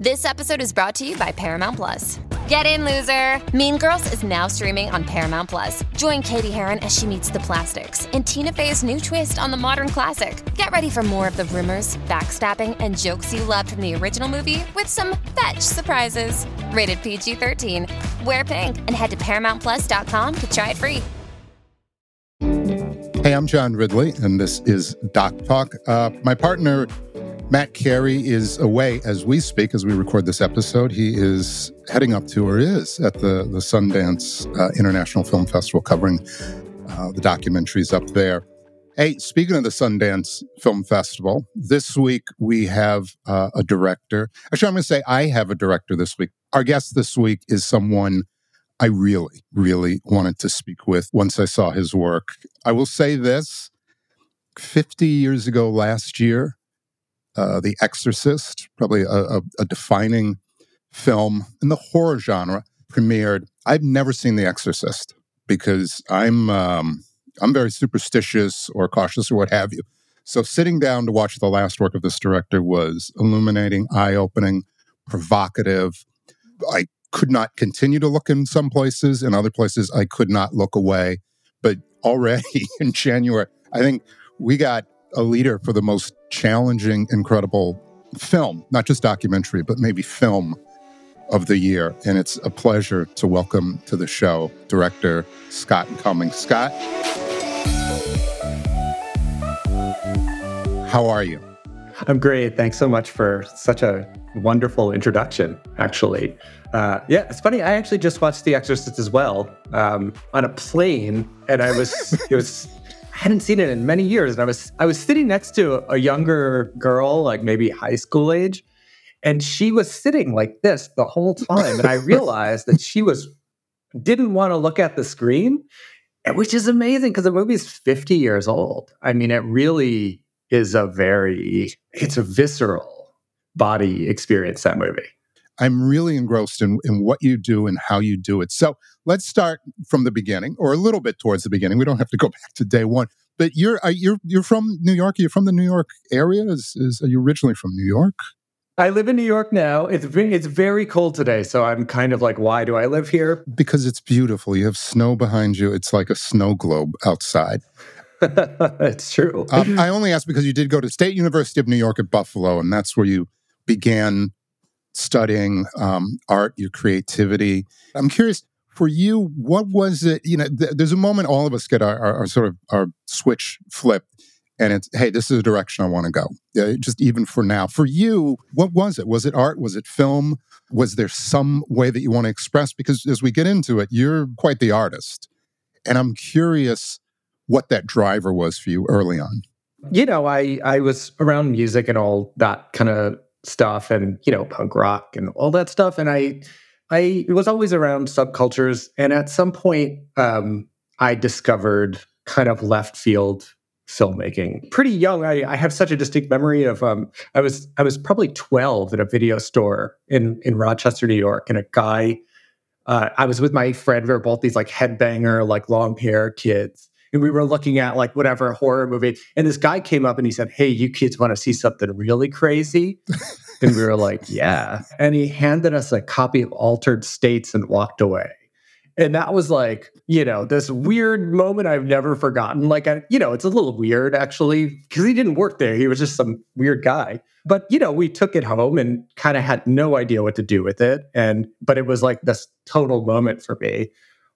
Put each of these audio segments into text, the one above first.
This episode is brought to you by Paramount Plus. Get in, loser! Mean Girls is now streaming on Paramount Plus. Join Cady Heron as she meets the plastics in Tina Fey's new twist on the modern classic. Get ready for more of the rumors, backstabbing, and jokes you loved from the original movie with some fetch surprises. Rated PG 13. Wear pink and head to ParamountPlus.com to try it free. Hey, I'm John Ridley, and this is Doc Talk. Uh, my partner, Matt Carey, is away as we speak, as we record this episode. He is heading up to, or is, at the, the Sundance uh, International Film Festival covering uh, the documentaries up there. Hey, speaking of the Sundance Film Festival, this week we have uh, a director. Actually, I'm going to say I have a director this week. Our guest this week is someone I really, really wanted to speak with once I saw his work. I will say this 50 years ago last year, uh, The Exorcist, probably a, a, a defining film in the horror genre, premiered. I've never seen The Exorcist because I'm um, I'm very superstitious or cautious or what have you. So sitting down to watch the last work of this director was illuminating, eye-opening, provocative. I could not continue to look in some places. In other places, I could not look away. But already in January, I think we got a leader for the most challenging, incredible film, not just documentary, but maybe film of the year. And it's a pleasure to welcome to the show director Scott Cummings. Scott, how are you? I'm great. Thanks so much for such a wonderful introduction, actually. Uh, yeah, it's funny. I actually just watched The Exorcist as well um, on a plane, and I was it was hadn't seen it in many years, and I was I was sitting next to a younger girl, like maybe high school age, and she was sitting like this the whole time, and I realized that she was didn't want to look at the screen, which is amazing because the movie is 50 years old. I mean, it really is a very it's a visceral body experience that movie. I'm really engrossed in, in what you do and how you do it. So let's start from the beginning, or a little bit towards the beginning. We don't have to go back to day one. But you're uh, you're you're from New York. You're from the New York area. Is, is are you originally from New York? I live in New York now. It's it's very cold today, so I'm kind of like, why do I live here? Because it's beautiful. You have snow behind you. It's like a snow globe outside. it's true. Um, I only asked because you did go to State University of New York at Buffalo, and that's where you began studying um, art, your creativity. I'm curious for you, what was it? You know, th- there's a moment all of us get our, our, our, sort of our switch flipped, and it's, hey, this is the direction I want to go. Yeah, just even for now. For you, what was it? Was it art? Was it film? Was there some way that you want to express? Because as we get into it, you're quite the artist. And I'm curious what that driver was for you early on. You know, I I was around music and all that kind of stuff and you know punk rock and all that stuff and i i was always around subcultures and at some point um, i discovered kind of left field filmmaking pretty young I, I have such a distinct memory of um, i was i was probably 12 at a video store in in rochester new york and a guy uh, i was with my friend we were both these like headbanger like long hair kids and we were looking at like whatever horror movie. And this guy came up and he said, Hey, you kids want to see something really crazy? And we were like, Yeah. And he handed us a copy of Altered States and walked away. And that was like, you know, this weird moment I've never forgotten. Like, I, you know, it's a little weird actually, because he didn't work there. He was just some weird guy. But, you know, we took it home and kind of had no idea what to do with it. And, but it was like this total moment for me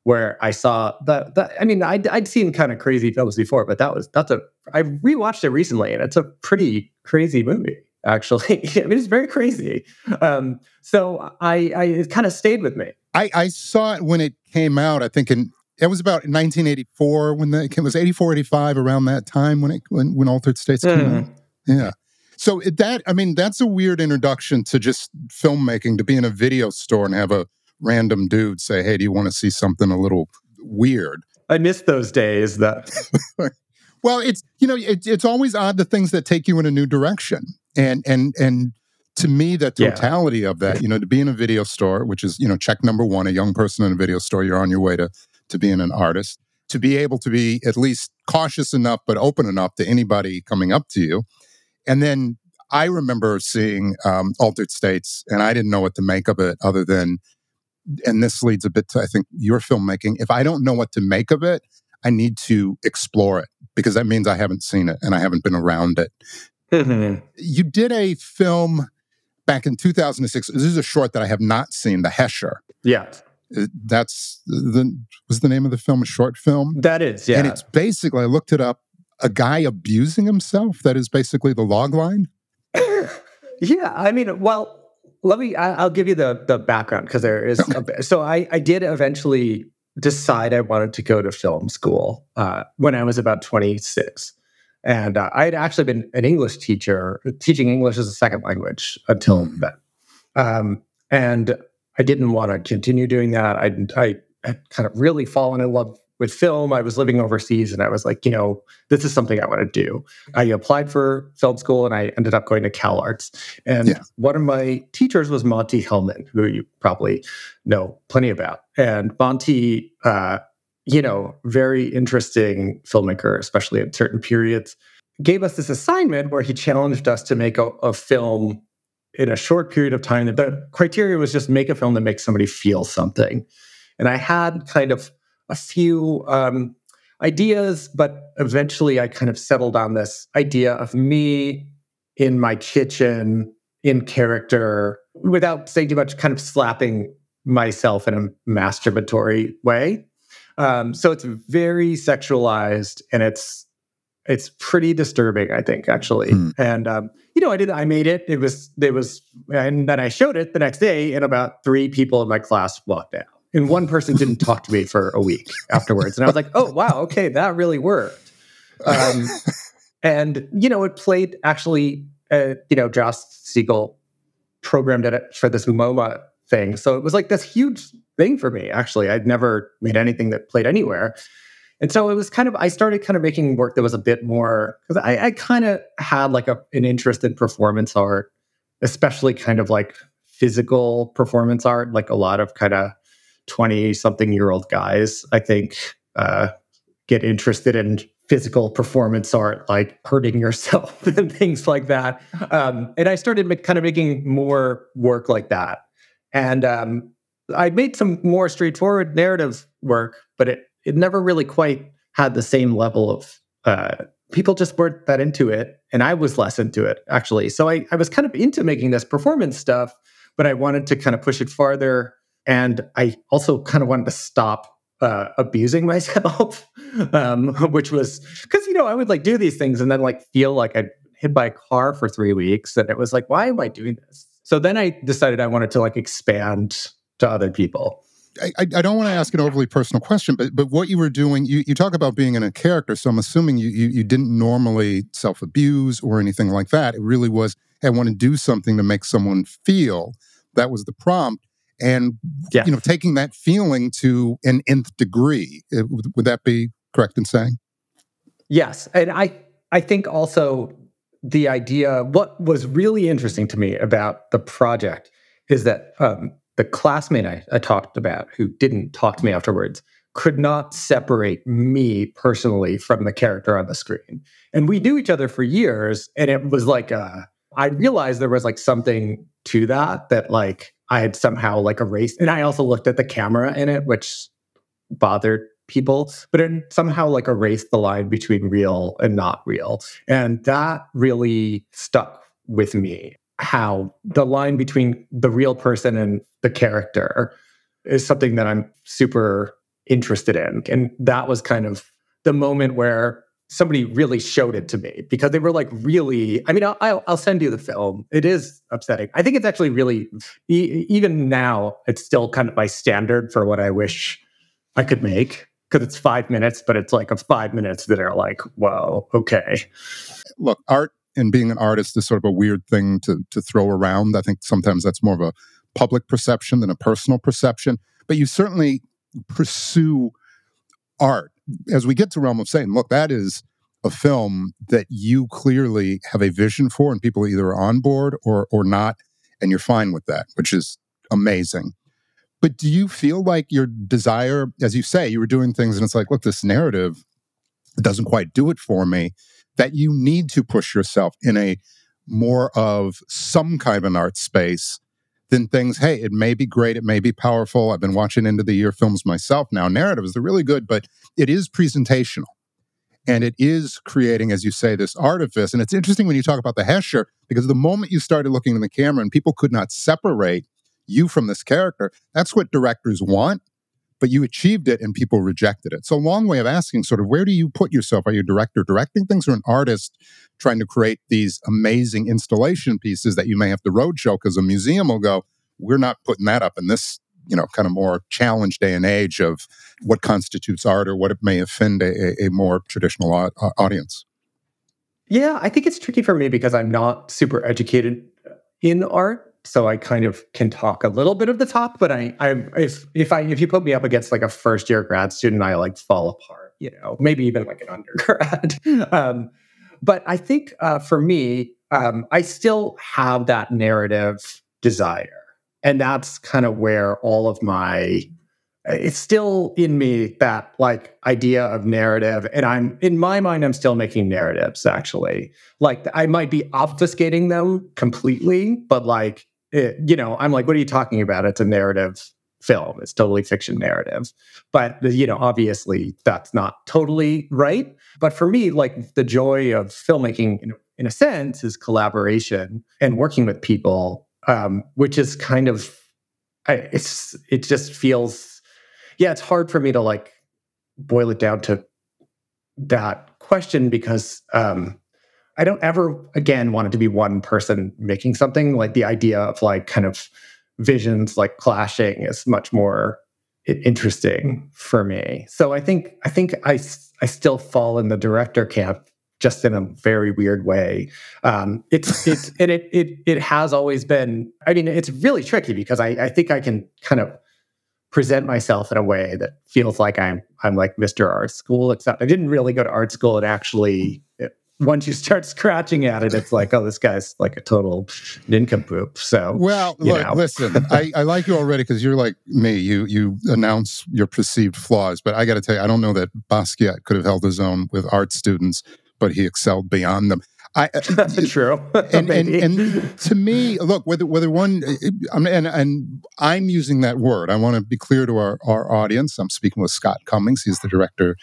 where I saw that. that I mean, I'd, I'd seen kind of crazy films before, but that was that's a. I rewatched it recently, and it's a pretty crazy movie. Actually, I mean, it's very crazy. Um, so I, I it kind of stayed with me. I, I saw it when it came out. I think in it was about 1984 when the, it was 84, 85 around that time when it when, when Altered States came mm. out. Yeah. So that I mean that's a weird introduction to just filmmaking to be in a video store and have a random dude say, "Hey, do you want to see something a little weird?" I miss those days. That well, it's you know, it, it's always odd the things that take you in a new direction, and and and to me, that totality yeah. of that, you know, to be in a video store, which is you know, check number one, a young person in a video store, you're on your way to to being an artist. To be able to be at least cautious enough, but open enough to anybody coming up to you, and then I remember seeing um, Altered States, and I didn't know what to make of it other than, and this leads a bit to, I think, your filmmaking. If I don't know what to make of it, I need to explore it because that means I haven't seen it and I haven't been around it. You did a film back in 2006. This is a short that I have not seen, The Hesher. Yeah. Uh, that's the was the name of the film a short film that is yeah and it's basically i looked it up a guy abusing himself that is basically the log line yeah i mean well let me I, will give you the the background because there is a, so i i did eventually decide i wanted to go to film school uh, when i was about 26 and uh, i had actually been an english teacher teaching english as a second language until mm. then um, and I didn't want to continue doing that. I, I had kind of really fallen in love with film. I was living overseas and I was like, you know, this is something I want to do. I applied for film school and I ended up going to Cal Arts. And yeah. one of my teachers was Monte Hellman, who you probably know plenty about. And Monte uh, you know, very interesting filmmaker, especially at certain periods, gave us this assignment where he challenged us to make a, a film in a short period of time. The criteria was just make a film that makes somebody feel something. And I had kind of a few um, ideas, but eventually I kind of settled on this idea of me in my kitchen in character without saying too much, kind of slapping myself in a masturbatory way. Um, so it's very sexualized and it's it's pretty disturbing, I think, actually. Mm. And um, you know, I did. I made it. It was. It was. And then I showed it the next day, and about three people in my class walked out, and one person didn't talk to me for a week afterwards. And I was like, "Oh wow, okay, that really worked." Um, and you know, it played actually. Uh, you know, Josh Siegel programmed it for this MoMA thing, so it was like this huge thing for me. Actually, I'd never made anything that played anywhere. And so it was kind of, I started kind of making work that was a bit more, because I, I kind of had like a, an interest in performance art, especially kind of like physical performance art, like a lot of kind of 20 something year old guys, I think, uh, get interested in physical performance art, like hurting yourself and things like that. Um, and I started kind of making more work like that. And um, I made some more straightforward narrative work, but it it never really quite had the same level of uh, people just weren't that into it and i was less into it actually. So I, I was kind of into making this performance stuff but i wanted to kind of push it farther and i also kind of wanted to stop uh, abusing myself um, which was because you know i would like do these things and then like feel like i'd hit by a car for three weeks and it was like why am i doing this? So then i decided i wanted to like expand to other people I, I don't want to ask an overly personal question, but but what you were doing, you, you talk about being in a character. So I'm assuming you, you, you didn't normally self abuse or anything like that. It really was, I want to do something to make someone feel. That was the prompt, and yeah. you know, taking that feeling to an nth degree. It, would that be correct in saying? Yes, and I I think also the idea. What was really interesting to me about the project is that um, the classmate I, I talked about who didn't talk to me afterwards could not separate me personally from the character on the screen. And we knew each other for years. And it was like, uh, I realized there was like something to that, that like I had somehow like erased. And I also looked at the camera in it, which bothered people, but it somehow like erased the line between real and not real. And that really stuck with me how the line between the real person and the character is something that I'm super interested in. And that was kind of the moment where somebody really showed it to me because they were like really i mean i'll, I'll send you the film. It is upsetting. I think it's actually really e- even now it's still kind of my standard for what i wish i could make because it's five minutes but it's like a five minutes that are like whoa okay. Look art and being an artist is sort of a weird thing to to throw around. I think sometimes that's more of a public perception than a personal perception. But you certainly pursue art. As we get to Realm of Satan, look, that is a film that you clearly have a vision for, and people either are on board or or not, and you're fine with that, which is amazing. But do you feel like your desire, as you say, you were doing things and it's like, look, this narrative doesn't quite do it for me that you need to push yourself in a more of some kind of an art space than things, hey, it may be great, it may be powerful. I've been watching end of the year films myself now. Narratives, they're really good, but it is presentational. And it is creating, as you say, this artifice. And it's interesting when you talk about the Hesher, because the moment you started looking in the camera and people could not separate you from this character, that's what directors want but you achieved it and people rejected it. So, a long way of asking, sort of, where do you put yourself? Are you a director directing things or an artist trying to create these amazing installation pieces that you may have to roadshow because a museum will go, we're not putting that up in this, you know, kind of more challenged day and age of what constitutes art or what it may offend a, a more traditional uh, audience? Yeah, I think it's tricky for me because I'm not super educated in art so I kind of can talk a little bit of the top, but I, I, if if I if you put me up against like a first year grad student, I like fall apart. You know, maybe even like an undergrad. um, but I think uh, for me, um, I still have that narrative desire, and that's kind of where all of my it's still in me that like idea of narrative and i'm in my mind i'm still making narratives actually like i might be obfuscating them completely but like it, you know, I'm like, what are you talking about? It's a narrative film. It's totally fiction narrative. But, you know, obviously that's not totally right. But for me, like the joy of filmmaking, in, in a sense, is collaboration and working with people, um, which is kind of, I, it's, it just feels, yeah, it's hard for me to like boil it down to that question because um, I don't ever again want it to be one person making something. Like the idea of like kind of visions like clashing is much more interesting for me. So I think I think I I still fall in the director camp just in a very weird way. Um, it's it's and it it it has always been. I mean, it's really tricky because I I think I can kind of present myself in a way that feels like I'm I'm like Mr. Art School, except I didn't really go to art school and actually once you start scratching at it, it's like, oh, this guy's like a total nincompoop. So, well, look, listen, I, I like you already because you're like me. You you announce your perceived flaws, but I got to tell you, I don't know that Basquiat could have held his own with art students, but he excelled beyond them. I, uh, True, and, and, and to me, look whether whether one, and and I'm using that word. I want to be clear to our our audience. I'm speaking with Scott Cummings. He's the director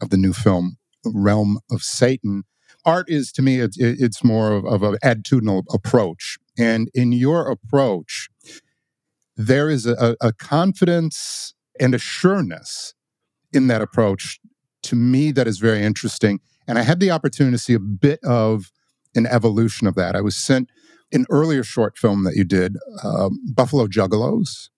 of the new film Realm of Satan art is to me it's, it's more of, of an attitudinal approach. And in your approach there is a, a confidence and a sureness in that approach to me that is very interesting. And i had the opportunity to see a bit of an evolution of that. I was sent an earlier short film that you did um, buffalo juggalos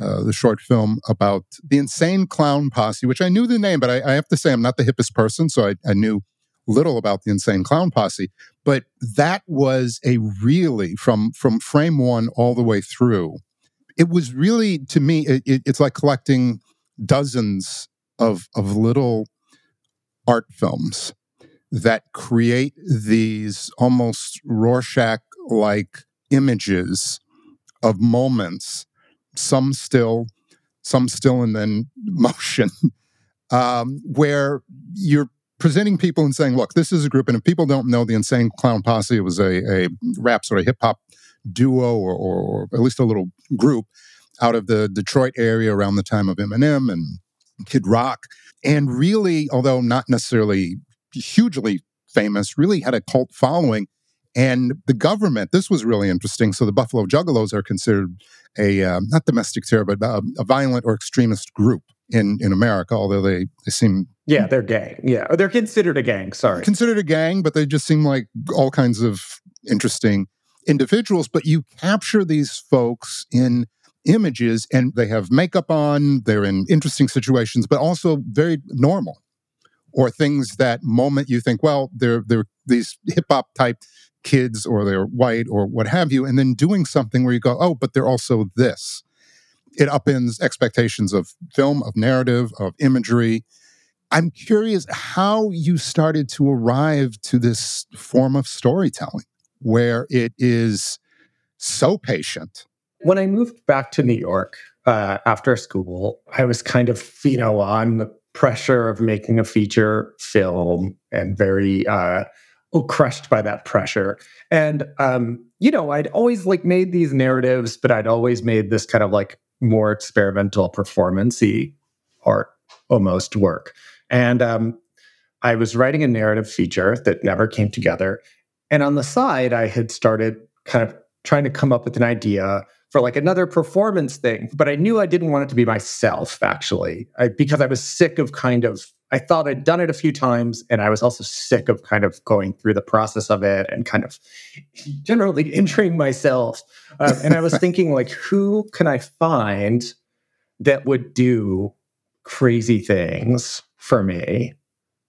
uh, the short film about the insane clown posse, which I knew the name, but I, I have to say I'm not the hippest person, so I, I, knew little about the Insane Clown Posse, but that was a really from from frame one all the way through. It was really to me, it, it, it's like collecting dozens of of little art films that create these almost Rorschach like images of moments, some still, some still, and then motion, um, where you're presenting people and saying, look, this is a group, and if people don't know the Insane Clown Posse, it was a, a rap sort of hip hop duo or, or, at least a little group out of the Detroit area around the time of Eminem and Kid Rock. And really, although not necessarily hugely famous, really had a cult following. And the government, this was really interesting. So the Buffalo Juggalos are considered a, uh, not domestic terror, but a, a violent or extremist group in, in America, although they, they seem yeah, they're gang. Yeah, they're considered a gang. Sorry, considered a gang, but they just seem like all kinds of interesting individuals. But you capture these folks in images, and they have makeup on. They're in interesting situations, but also very normal, or things that moment you think, well, they're they're these hip hop type kids, or they're white, or what have you, and then doing something where you go, oh, but they're also this. It upends expectations of film, of narrative, of imagery I'm curious how you started to arrive to this form of storytelling where it is so patient. When I moved back to New York uh, after school, I was kind of, you know, on the pressure of making a feature film and very uh, oh, crushed by that pressure. And um, you know, I'd always like made these narratives, but I'd always made this kind of like more experimental performancey art almost work. And um, I was writing a narrative feature that never came together. And on the side, I had started kind of trying to come up with an idea for like another performance thing. But I knew I didn't want it to be myself, actually, I, because I was sick of kind of, I thought I'd done it a few times. And I was also sick of kind of going through the process of it and kind of generally injuring myself. Uh, and I was thinking, like, who can I find that would do crazy things for me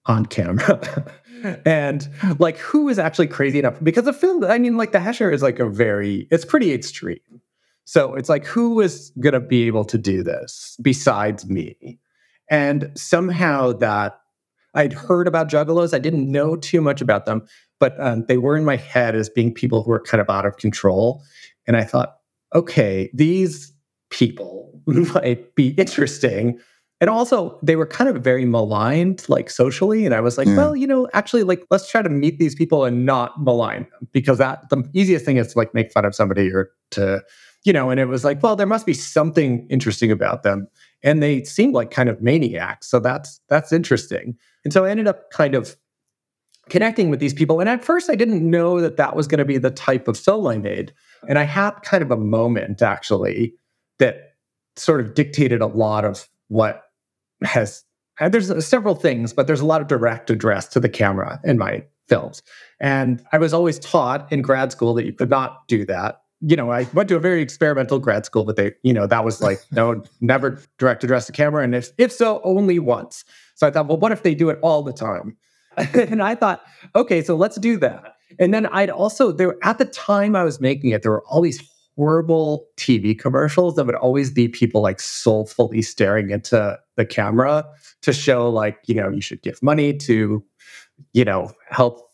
on camera? and like who is actually crazy enough because the film i mean like the hesher is like a very it's pretty extreme so it's like, who is going to be able to do this besides me? And somehow that I'd heard about juggalos. I didn't know too much about them, but um, they were in my head as being people who were kind of out of control. And I thought, okay, these people might be interesting. And also, they were kind of very maligned, like socially. And I was like, yeah. well, you know, actually, like, let's try to meet these people and not malign them because that the easiest thing is to like make fun of somebody or to you know, and it was like, well, there must be something interesting about them. And they seemed like kind of maniacs. So that's that's interesting. And so I ended up kind of connecting with these people. And at first I didn't know that that was going to be the type of film I made. And I had kind of a moment actually that sort of dictated a lot of what has uh, there's uh, several things, but there's a lot of direct address to the camera in my films. And I was always taught in grad school that you could not do that you know, I went to a very experimental grad school, but they, you know, that was like, no, never direct address the camera. And if, if so, only once. So I thought, well, what if they do it all the time? and I thought, okay, so let's do that. And then I'd also, there at the time I was making it, there were all these horrible TV commercials that would always be people like soulfully staring into the camera to show like, you know, you should give money to, you know, help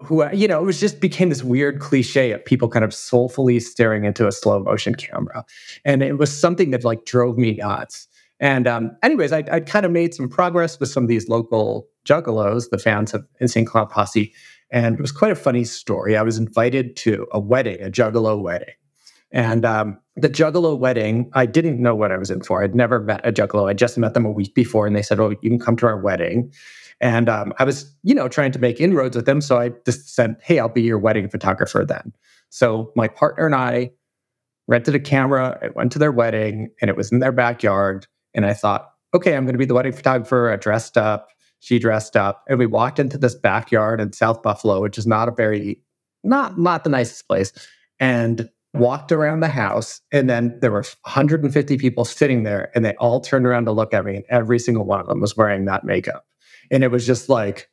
who you know it was just became this weird cliche of people kind of soulfully staring into a slow motion camera. And it was something that like drove me nuts. And um, anyways I, would kind of made some progress with some of these local juggalos the fans of insane clown posse and it was quite a funny story. I was invited to a wedding a juggalo wedding and um, the juggalo wedding i didn't know what i was in for i'd never met a juggalo i just met them a week before and they said oh you can come to our wedding and um, I was, you know, trying to make inroads with them. So I just said, hey, I'll be your wedding photographer then. So my partner and I rented a camera. I went to their wedding and it was in their backyard. And I thought, okay, I'm going to be the wedding photographer. I dressed up. She dressed up. And we walked into this backyard in South Buffalo, which is not a very, not, not the nicest place. And walked around the house and then there were 150 people sitting there and they all turned around to look at me and every single one of them was wearing that makeup and it was just like,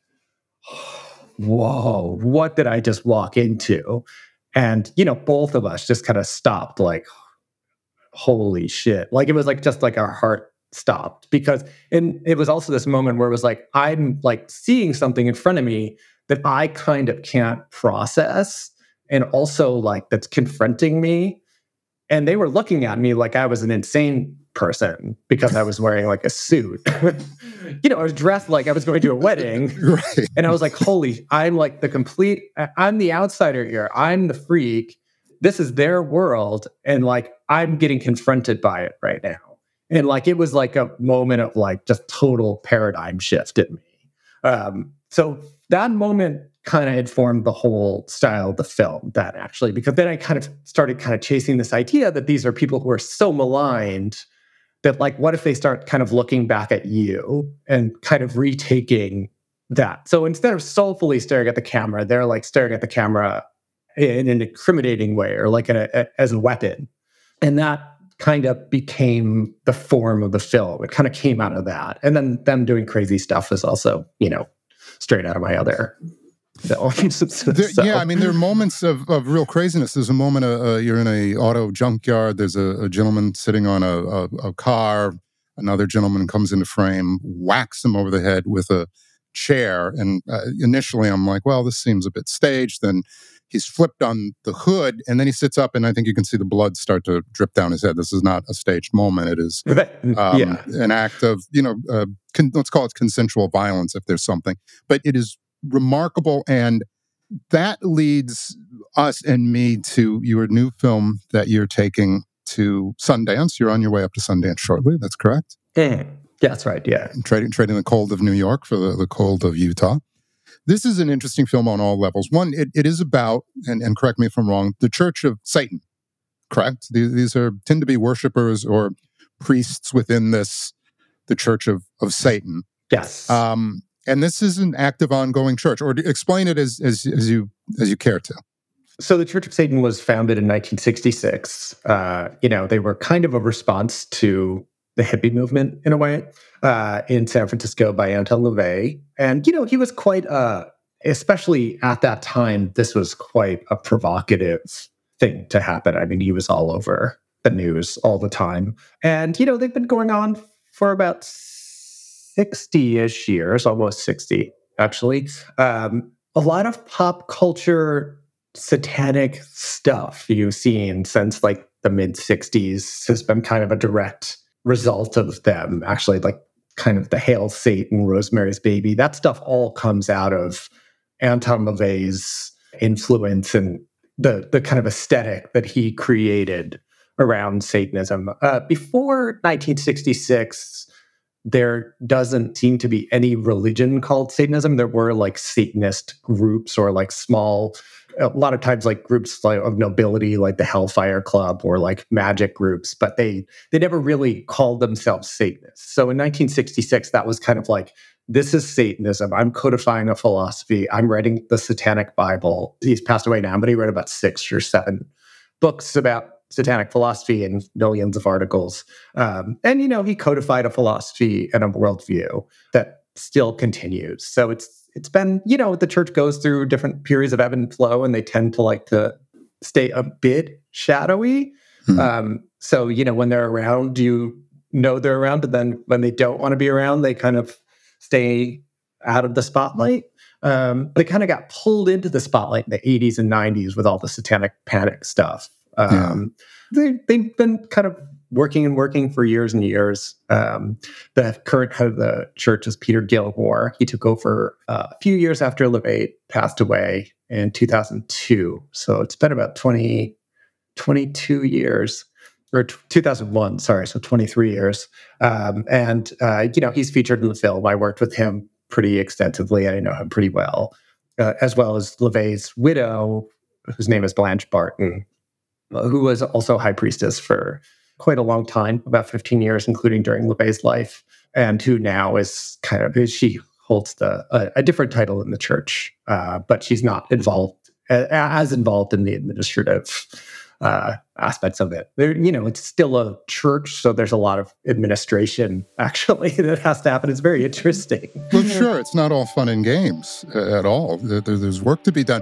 whoa, what did I just walk into? And, you know, both of us just kind of stopped, like, holy shit. Like, it was like just like our heart stopped because, and it was also this moment where it was like, I'm like seeing something in front of me that I kind of can't process. And also, like, that's confronting me. And they were looking at me like I was an insane person because I was wearing like a suit. you know, I was dressed like I was going to a wedding. right. And I was like, holy, I'm like the complete, I'm the outsider here. I'm the freak. This is their world. And like, I'm getting confronted by it right now. And like, it was like a moment of like just total paradigm shift in me. Um, so that moment kind of informed the whole style of the film that actually because then i kind of started kind of chasing this idea that these are people who are so maligned that like what if they start kind of looking back at you and kind of retaking that? So instead of soulfully staring at the camera they're like staring at the camera in an incriminating way or like a, a, as a weapon. And that kind of became the form of the film. It kind of came out of that. And then them doing crazy stuff is also you know straight out of my other there, Yeah, I mean, there are moments of, of real craziness. There's a moment uh, uh, you're in a auto junkyard. There's a, a gentleman sitting on a, a, a, car. Another gentleman comes into frame, whacks him over the head with a chair. And uh, initially, I'm like, well, this seems a bit staged. Then he's flipped on the hood, and then he sits up, and I think you can see the blood start to drip down his head. This is not a staged moment. It is um, yeah. an act of, you know, uh, con- let's call it consensual violence if there's something. But it is remarkable. And that leads us and me to your new film that you're taking to Sundance. You're on your way up to Sundance shortly. That's correct. Mm. Yeah, that's right. Yeah. Trading, trading the cold of New York for the, the cold of Utah. This is an interesting film on all levels. One, it, it is about, and, and correct me if I'm wrong, the Church of Satan, correct? These, these are tend to be worshippers or priests within this, the Church of, of Satan. Yes. Um, and this is an active, ongoing church. Or explain it as, as, as you as you care to. So the Church of Satan was founded in 1966. Uh, you know, they were kind of a response to the hippie movement in a way uh, in San Francisco by Anton LaVey. And, you know, he was quite, uh, especially at that time, this was quite a provocative thing to happen. I mean, he was all over the news all the time. And, you know, they've been going on for about 60 ish years, almost 60, actually. Um, a lot of pop culture satanic stuff you've seen since like the mid 60s has been kind of a direct result of them actually like kind of the hail satan rosemary's baby that stuff all comes out of anton lavey's influence and the the kind of aesthetic that he created around satanism uh, before 1966 there doesn't seem to be any religion called satanism. There were like satanist groups or like small a lot of times like groups like of nobility like the hellfire club or like magic groups but they they never really called themselves satanists. So in 1966 that was kind of like this is satanism. I'm codifying a philosophy. I'm writing the satanic bible. He's passed away now but he wrote about six or seven books about satanic philosophy and millions of articles um, and you know he codified a philosophy and a worldview that still continues so it's it's been, you know, the church goes through different periods of ebb and flow, and they tend to like to stay a bit shadowy. Hmm. Um, so, you know, when they're around, you know they're around, but then when they don't want to be around, they kind of stay out of the spotlight. Um, they kind of got pulled into the spotlight in the 80s and 90s with all the satanic panic stuff. Um, yeah. they, they've been kind of working and working for years and years. Um, the current head of the church is Peter Gilmore. He took over uh, a few years after LaVey passed away in 2002. So it's been about 20, 22 years or 2001, sorry, so 23 years. Um, and, uh, you know, he's featured in the film. I worked with him pretty extensively. I know him pretty well, uh, as well as LaVey's widow, whose name is Blanche Barton, who was also high priestess for quite a long time, about 15 years, including during LaVey's life, and who now is kind of she holds the a, a different title in the church, uh, but she's not involved as involved in the administrative uh, aspects of it. There, you know, it's still a church, so there's a lot of administration actually that has to happen. It's very interesting. Well, sure, it's not all fun and games uh, at all. There's work to be done.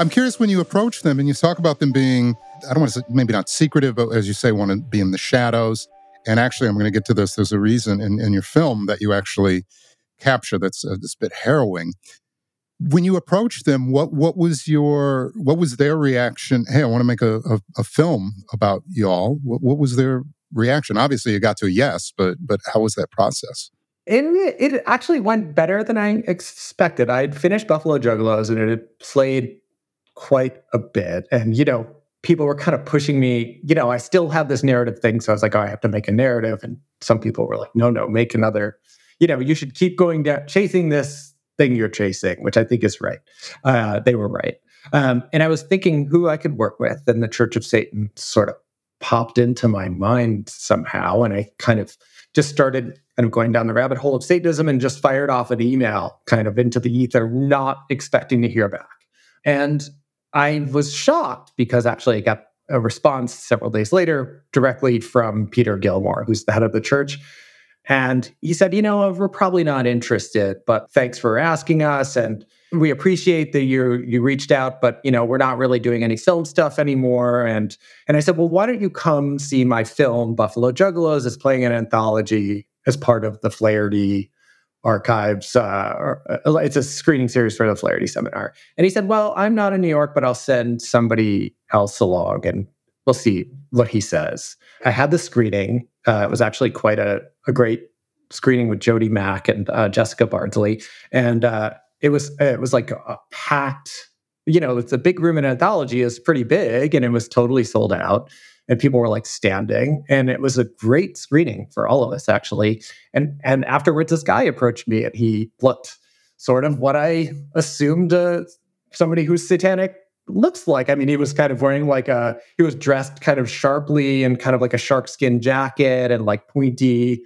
I'm curious when you approach them and you talk about them being, I don't want to say maybe not secretive, but as you say, want to be in the shadows. And actually, I'm going to get to this. There's a reason in, in your film that you actually capture that's uh, a, a bit harrowing. When you approached them, what what was your what was their reaction? Hey, I want to make a, a, a film about y'all. What, what was their reaction? Obviously, you got to a yes, but but how was that process? It, it actually went better than I expected. I'd finished Buffalo Juggalos and it had played quite a bit. And, you know, people were kind of pushing me, you know, I still have this narrative thing. So I was like, oh, I have to make a narrative. And some people were like, no, no, make another, you know, you should keep going down, chasing this thing you're chasing, which I think is right. Uh, they were right. Um, and I was thinking who I could work with. And the Church of Satan sort of popped into my mind somehow. And I kind of just started kind of going down the rabbit hole of Satanism and just fired off an email kind of into the ether, not expecting to hear back. And I was shocked because actually I got a response several days later directly from Peter Gilmore, who's the head of the church. And he said, You know, we're probably not interested, but thanks for asking us. And we appreciate that you you reached out, but you know, we're not really doing any film stuff anymore. And and I said, Well, why don't you come see my film, Buffalo Juggalos? It's playing an anthology as part of the Flaherty archives. Uh, uh, it's a screening series for the Flaherty seminar. And he said, Well, I'm not in New York, but I'll send somebody else along and we'll see what he says. I had the screening. Uh, it was actually quite a, a great screening with Jodie Mack and uh, Jessica Bardsley. And uh, it was it was like a packed, you know, it's a big room in anthology is pretty big and it was totally sold out and people were like standing and it was a great screening for all of us actually. And and afterwards this guy approached me and he looked sort of what i assumed uh, somebody who's satanic looks like. I mean he was kind of wearing like a he was dressed kind of sharply and kind of like a shark skin jacket and like pointy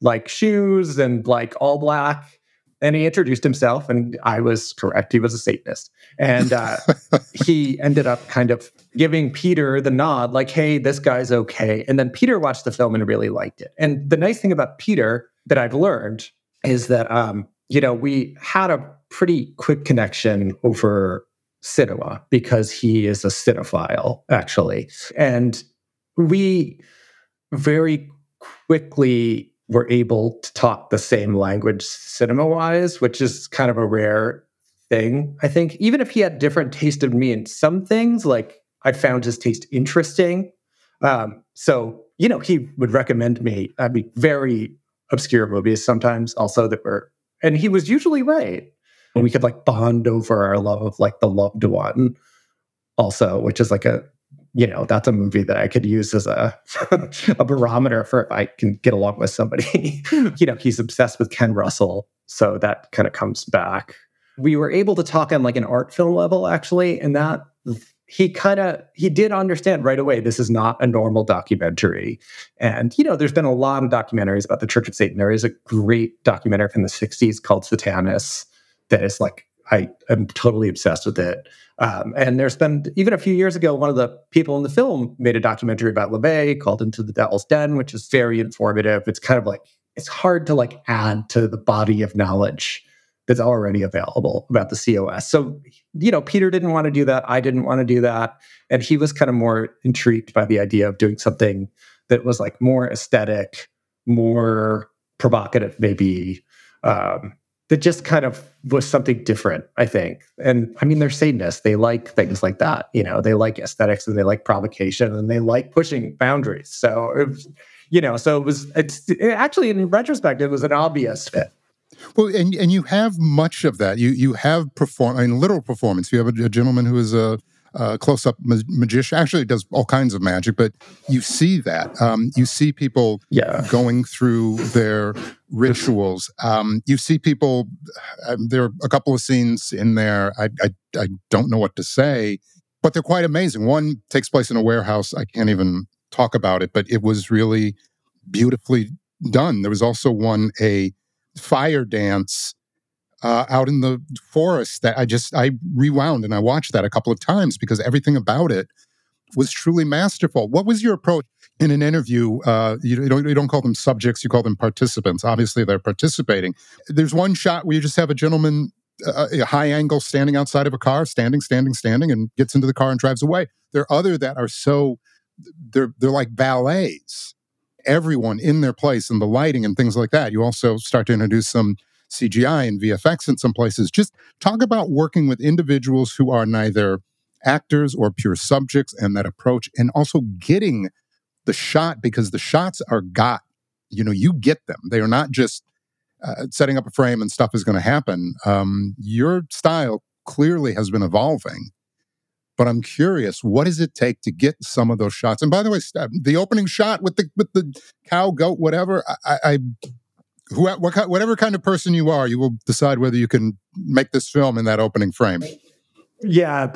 like shoes and like all black and he introduced himself and i was correct he was a satanist. And uh, he ended up kind of giving peter the nod like hey this guy's okay. And then peter watched the film and really liked it. And the nice thing about peter that i've learned is that um, you know we had a pretty quick connection over cinema because he is a cinephile actually. And we very quickly were able to talk the same language cinema wise, which is kind of a rare thing. I think even if he had different taste than me in some things, like I found his taste interesting. Um, so, you know, he would recommend me, I mean, very obscure movies sometimes also that were, and he was usually right. And we could like bond over our love of like the loved one also, which is like a you know that's a movie that I could use as a a barometer for if I can get along with somebody. you know, he's obsessed with Ken Russell, so that kind of comes back. We were able to talk on like an art film level actually, and that he kind of he did understand right away this is not a normal documentary. And you know, there's been a lot of documentaries about the Church of Satan. There is a great documentary from the 60s called Satanis that is like I am totally obsessed with it. Um, and there's been even a few years ago, one of the people in the film made a documentary about LaVey called Into the Devil's Den, which is very informative. It's kind of like it's hard to like add to the body of knowledge that's already available about the COS. So, you know, Peter didn't want to do that. I didn't want to do that. And he was kind of more intrigued by the idea of doing something that was like more aesthetic, more provocative, maybe. Um, that just kind of was something different, I think. And I mean, they're Satanists. They like things like that. You know, they like aesthetics and they like provocation and they like pushing boundaries. So, it was, you know, so it was, it's it actually in retrospect, it was an obvious fit. Well, and, and you have much of that. You you have perform, I mean, literal performance. You have a, a gentleman who is a, a close up ma- magician. Actually, does all kinds of magic, but you see that. Um, you see people yeah. going through their rituals. Um, you see people. Uh, there are a couple of scenes in there. I, I I don't know what to say, but they're quite amazing. One takes place in a warehouse. I can't even talk about it, but it was really beautifully done. There was also one a fire dance uh, out in the forest that I just I rewound and I watched that a couple of times because everything about it was truly masterful. What was your approach in an interview? Uh, you, don't, you don't call them subjects, you call them participants. Obviously, they're participating. There's one shot where you just have a gentleman, uh, a high angle, standing outside of a car, standing, standing, standing, and gets into the car and drives away. There are other that are so they're they're like ballets. Everyone in their place and the lighting and things like that. You also start to introduce some CGI and VFX in some places. Just talk about working with individuals who are neither actors or pure subjects and that approach, and also getting the shot because the shots are got. You know, you get them. They are not just uh, setting up a frame and stuff is going to happen. Um, your style clearly has been evolving. But I'm curious, what does it take to get some of those shots? And by the way, the opening shot with the with the cow, goat, whatever, I, I who, what, whatever kind of person you are, you will decide whether you can make this film in that opening frame. Yeah,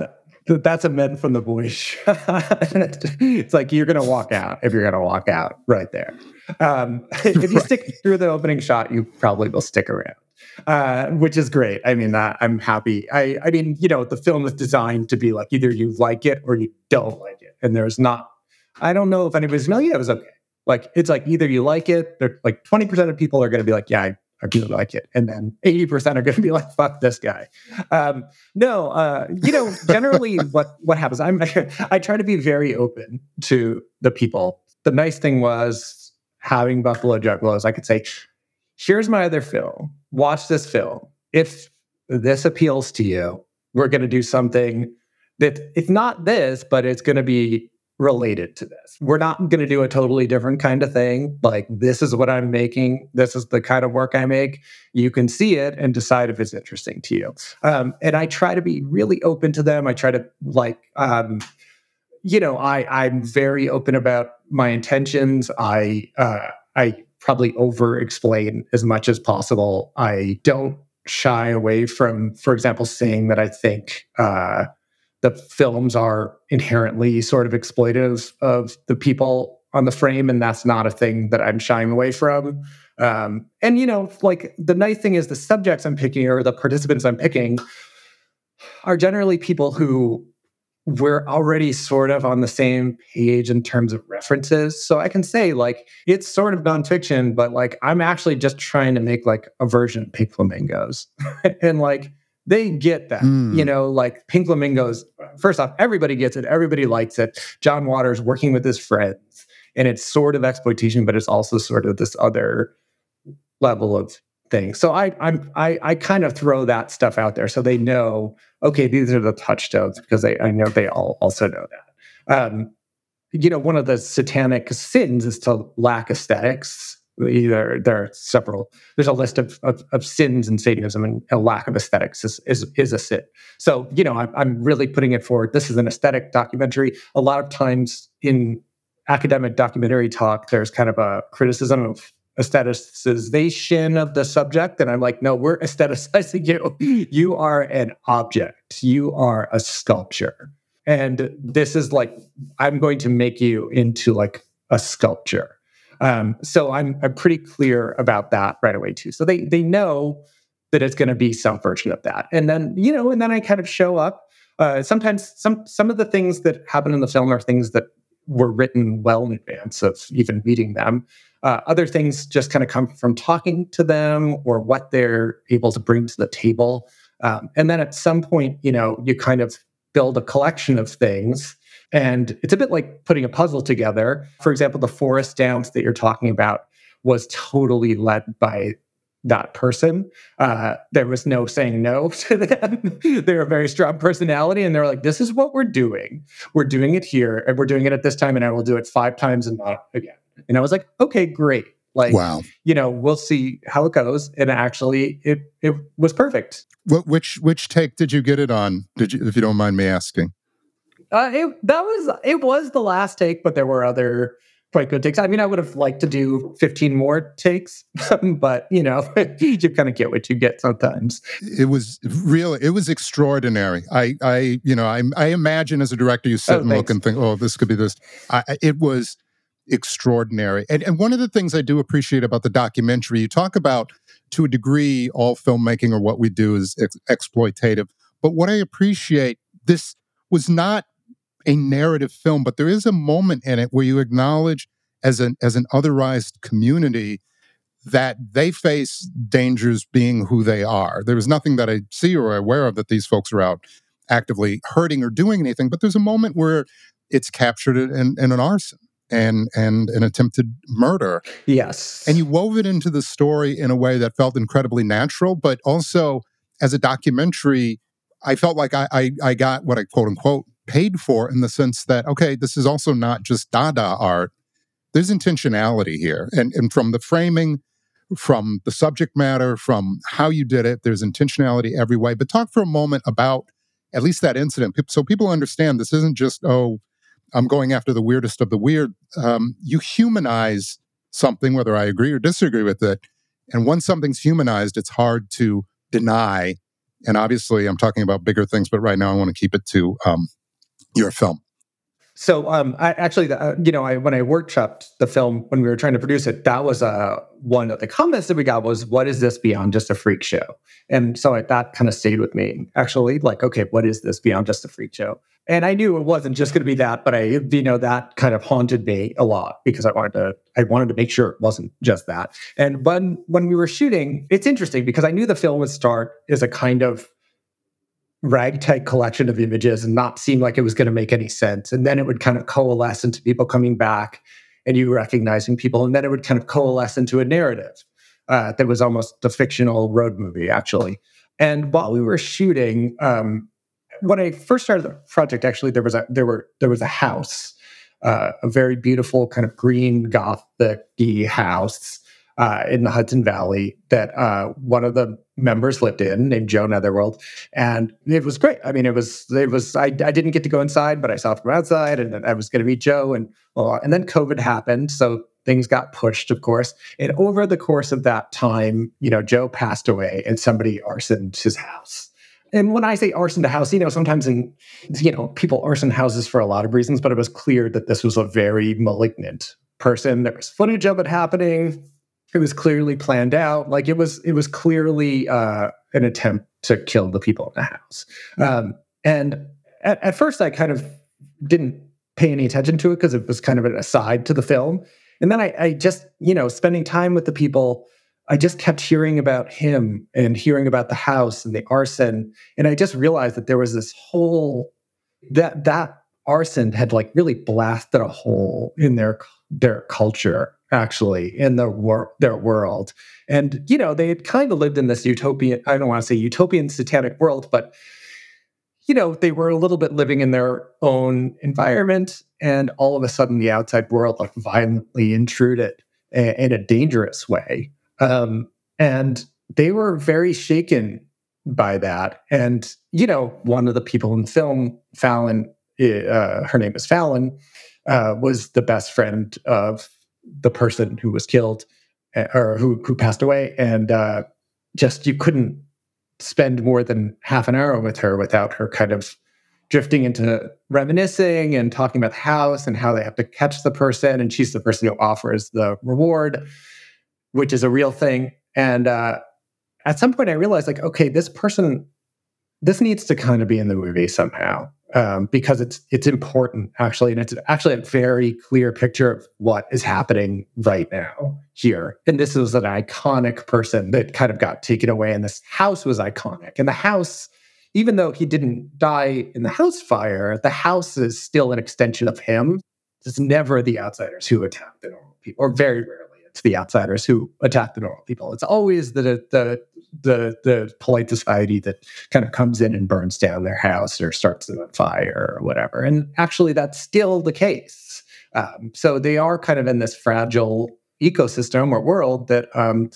th- that's a men from the bush. it's like you're going to walk out if you're going to walk out right there. Um, if you right. stick through the opening shot, you probably will stick around. uh, which is great. I mean, uh, I'm happy. I, I mean, you know, the film is designed to be like either you like it or you don't like it, and there's not. I don't know if anybody's no, yeah, it was okay. Like it's like either you like it, they're like 20% of people are going to be like, yeah, I, I really like it. And then 80% are going to be like, fuck this guy. Um, no, uh, you know, generally what, what happens, I'm, I try to be very open to the people. The nice thing was having Buffalo Juggalos, I could say, here's my other film. Watch this film. If this appeals to you, we're going to do something that it's not this, but it's going to be related to this. We're not going to do a totally different kind of thing. Like, this is what I'm making. This is the kind of work I make. You can see it and decide if it's interesting to you. Um, and I try to be really open to them. I try to, like, um, you know, I, I'm very open about my intentions. I, uh, I probably over explain as much as possible. I don't shy away from, for example, saying that I think, uh, the films are inherently sort of exploitive of the people on the frame, and that's not a thing that I'm shying away from. Um, and you know, like the nice thing is the subjects I'm picking or the participants I'm picking are generally people who we're already sort of on the same page in terms of references. So I can say like it's sort of nonfiction, but like I'm actually just trying to make like a version of Pink Flamingos. and like they get that. Mm. You know, like Pink Flamingos, first off, everybody gets it, everybody likes it. John Waters working with his friends, and it's sort of exploitation, but it's also sort of this other level of thing. So I I'm I I kind of throw that stuff out there so they know, okay, these are the touchstones because they I know they all also know that. Um, you know, one of the satanic sins is to lack aesthetics either there are several there's a list of, of, of, sins in satanism and a lack of aesthetics is, is, is a sin. So you know I'm, I'm really putting it forward. This is an aesthetic documentary. A lot of times in academic documentary talk there's kind of a criticism of aestheticization of the subject and i'm like no we're aestheticizing you. You are an object. You are a sculpture. And this is like i'm going to make you into like a sculpture um, so I'm I'm pretty clear about that right away too. So they they know that it's going to be some version of that, and then you know, and then I kind of show up. Uh, sometimes some some of the things that happen in the film are things that were written well in advance of even meeting them. Uh, other things just kind of come from talking to them or what they're able to bring to the table. Um, and then at some point, you know, you kind of build a collection of things and it's a bit like putting a puzzle together. For example, the forest dance that you're talking about was totally led by that person. Uh, there was no saying no to them. they're a very strong personality, and they're like, "This is what we're doing. We're doing it here, and we're doing it at this time, and I will do it five times and not again." And I was like, "Okay, great." Like, wow. you know, we'll see how it goes. And actually, it it was perfect. What, which which take did you get it on? Did you, if you don't mind me asking? Uh, it, that was it was the last take, but there were other quite good takes. I mean, I would have liked to do 15 more takes, but you know, you kind of get what you get sometimes. It was really, it was extraordinary. I, I, you know, I, I imagine as a director, you sit oh, and thanks. look and think, oh, this could be this. I, it was extraordinary. And, and one of the things I do appreciate about the documentary, you talk about to a degree, all filmmaking or what we do is ex- exploitative. But what I appreciate, this was not a narrative film, but there is a moment in it where you acknowledge as an as an otherized community that they face dangers being who they are. There is nothing that I see or aware of that these folks are out actively hurting or doing anything, but there's a moment where it's captured in, in an arson and and an attempted murder. Yes. And you wove it into the story in a way that felt incredibly natural, but also as a documentary, I felt like I, I, I got what I quote unquote paid for in the sense that, okay, this is also not just Dada art. There's intentionality here. And, and from the framing, from the subject matter, from how you did it, there's intentionality every way. But talk for a moment about at least that incident so people understand this isn't just, oh, I'm going after the weirdest of the weird. Um, you humanize something, whether I agree or disagree with it. And once something's humanized, it's hard to deny. And obviously, I'm talking about bigger things, but right now I want to keep it to um, your film. So, um, I actually, uh, you know, I, when I workshopped the film when we were trying to produce it, that was uh, one of the comments that we got was, "What is this beyond just a freak show?" And so I, that kind of stayed with me. Actually, like, okay, what is this beyond just a freak show? And I knew it wasn't just going to be that, but I, you know, that kind of haunted me a lot because I wanted to, I wanted to make sure it wasn't just that. And when when we were shooting, it's interesting because I knew the film would start as a kind of ragtag collection of images and not seem like it was going to make any sense. And then it would kind of coalesce into people coming back and you recognizing people. And then it would kind of coalesce into a narrative uh, that was almost a fictional road movie, actually. And while we were shooting, um, when I first started the project, actually there was a there were there was a house, uh, a very beautiful kind of green gothic house uh, in the Hudson Valley that uh, one of the members lived in named Joe Netherworld. And it was great. I mean, it was, it was, I, I didn't get to go inside, but I saw from outside and I was going to meet Joe. And, well, and then COVID happened. So things got pushed, of course. And over the course of that time, you know, Joe passed away and somebody arsoned his house. And when I say arson a house, you know, sometimes in, you know, people arson houses for a lot of reasons, but it was clear that this was a very malignant person. There was footage of it happening it was clearly planned out. Like it was, it was clearly uh, an attempt to kill the people in the house. Um, and at, at first, I kind of didn't pay any attention to it because it was kind of an aside to the film. And then I, I just, you know, spending time with the people, I just kept hearing about him and hearing about the house and the arson. And I just realized that there was this whole that that arson had like really blasted a hole in their their culture actually in the wor- their world. And you know they had kind of lived in this utopian i don't want to say utopian satanic world but you know they were a little bit living in their own environment and all of a sudden the outside world like violently intruded a- in a dangerous way. Um, and they were very shaken by that. And you know one of the people in the film fallon uh, her name is fallon uh, was the best friend of the person who was killed eh, or who who passed away, and uh, just you couldn't spend more than half an hour with her without her kind of drifting into reminiscing and talking about the house and how they have to catch the person, and she's the person who offers the reward, which is a real thing. And uh, at some point, I realized like, okay, this person, this needs to kind of be in the movie somehow um, because it's it's important actually, and it's actually a very clear picture of what is happening right now here. And this was an iconic person that kind of got taken away, and this house was iconic. And the house, even though he didn't die in the house fire, the house is still an extension of him. It's never the outsiders who attack the normal people, or very rarely it's the outsiders who attack the normal people. It's always the the the the polite society that kind of comes in and burns down their house or starts them on fire or whatever. And actually, that's still the case. Um, so they are kind of in this fragile ecosystem or world that um,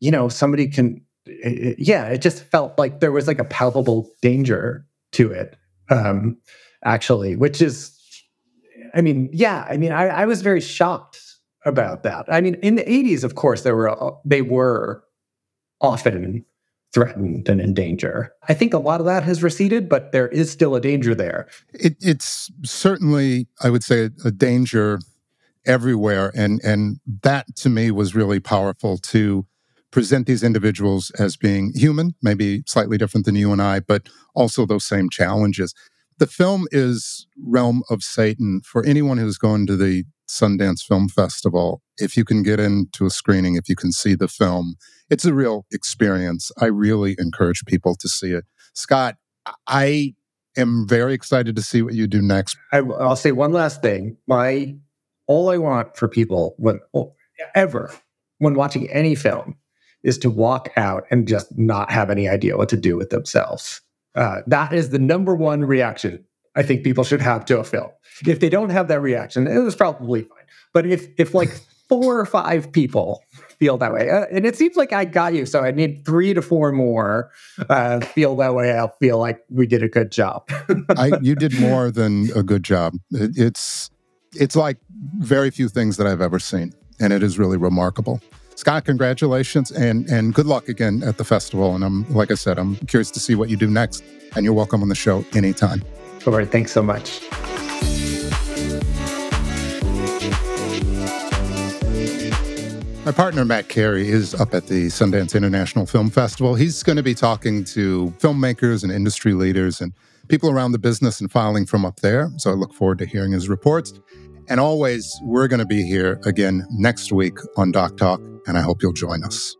you know somebody can. It, yeah, it just felt like there was like a palpable danger to it. Um, actually, which is, I mean, yeah, I mean, I, I was very shocked about that. I mean, in the 80s, of course, there were uh, they were often threatened and in danger. I think a lot of that has receded, but there is still a danger there. It, it's certainly, I would say, a danger everywhere, and and that to me was really powerful to present these individuals as being human, maybe slightly different than you and I, but also those same challenges. The film is Realm of Satan. For anyone who's gone to the Sundance Film Festival, if you can get into a screening, if you can see the film, it's a real experience. I really encourage people to see it. Scott, I am very excited to see what you do next. I, will say one last thing. My all I want for people when ever when watching any film is to walk out and just not have any idea what to do with themselves. Uh, that is the number one reaction I think people should have to a film. If they don't have that reaction, it was probably fine. But if if like four or five people feel that way, uh, and it seems like I got you, so I need three to four more uh, feel that way. I'll feel like we did a good job. I, you did more than a good job. It, it's it's like very few things that I've ever seen, and it is really remarkable. Scott, congratulations and and good luck again at the festival. And I'm like I said, I'm curious to see what you do next. And you're welcome on the show anytime. Robert, thanks so much. My partner, Matt Carey, is up at the Sundance International Film Festival. He's going to be talking to filmmakers and industry leaders and people around the business and filing from up there. So I look forward to hearing his reports. And always, we're going to be here again next week on Doc Talk, and I hope you'll join us.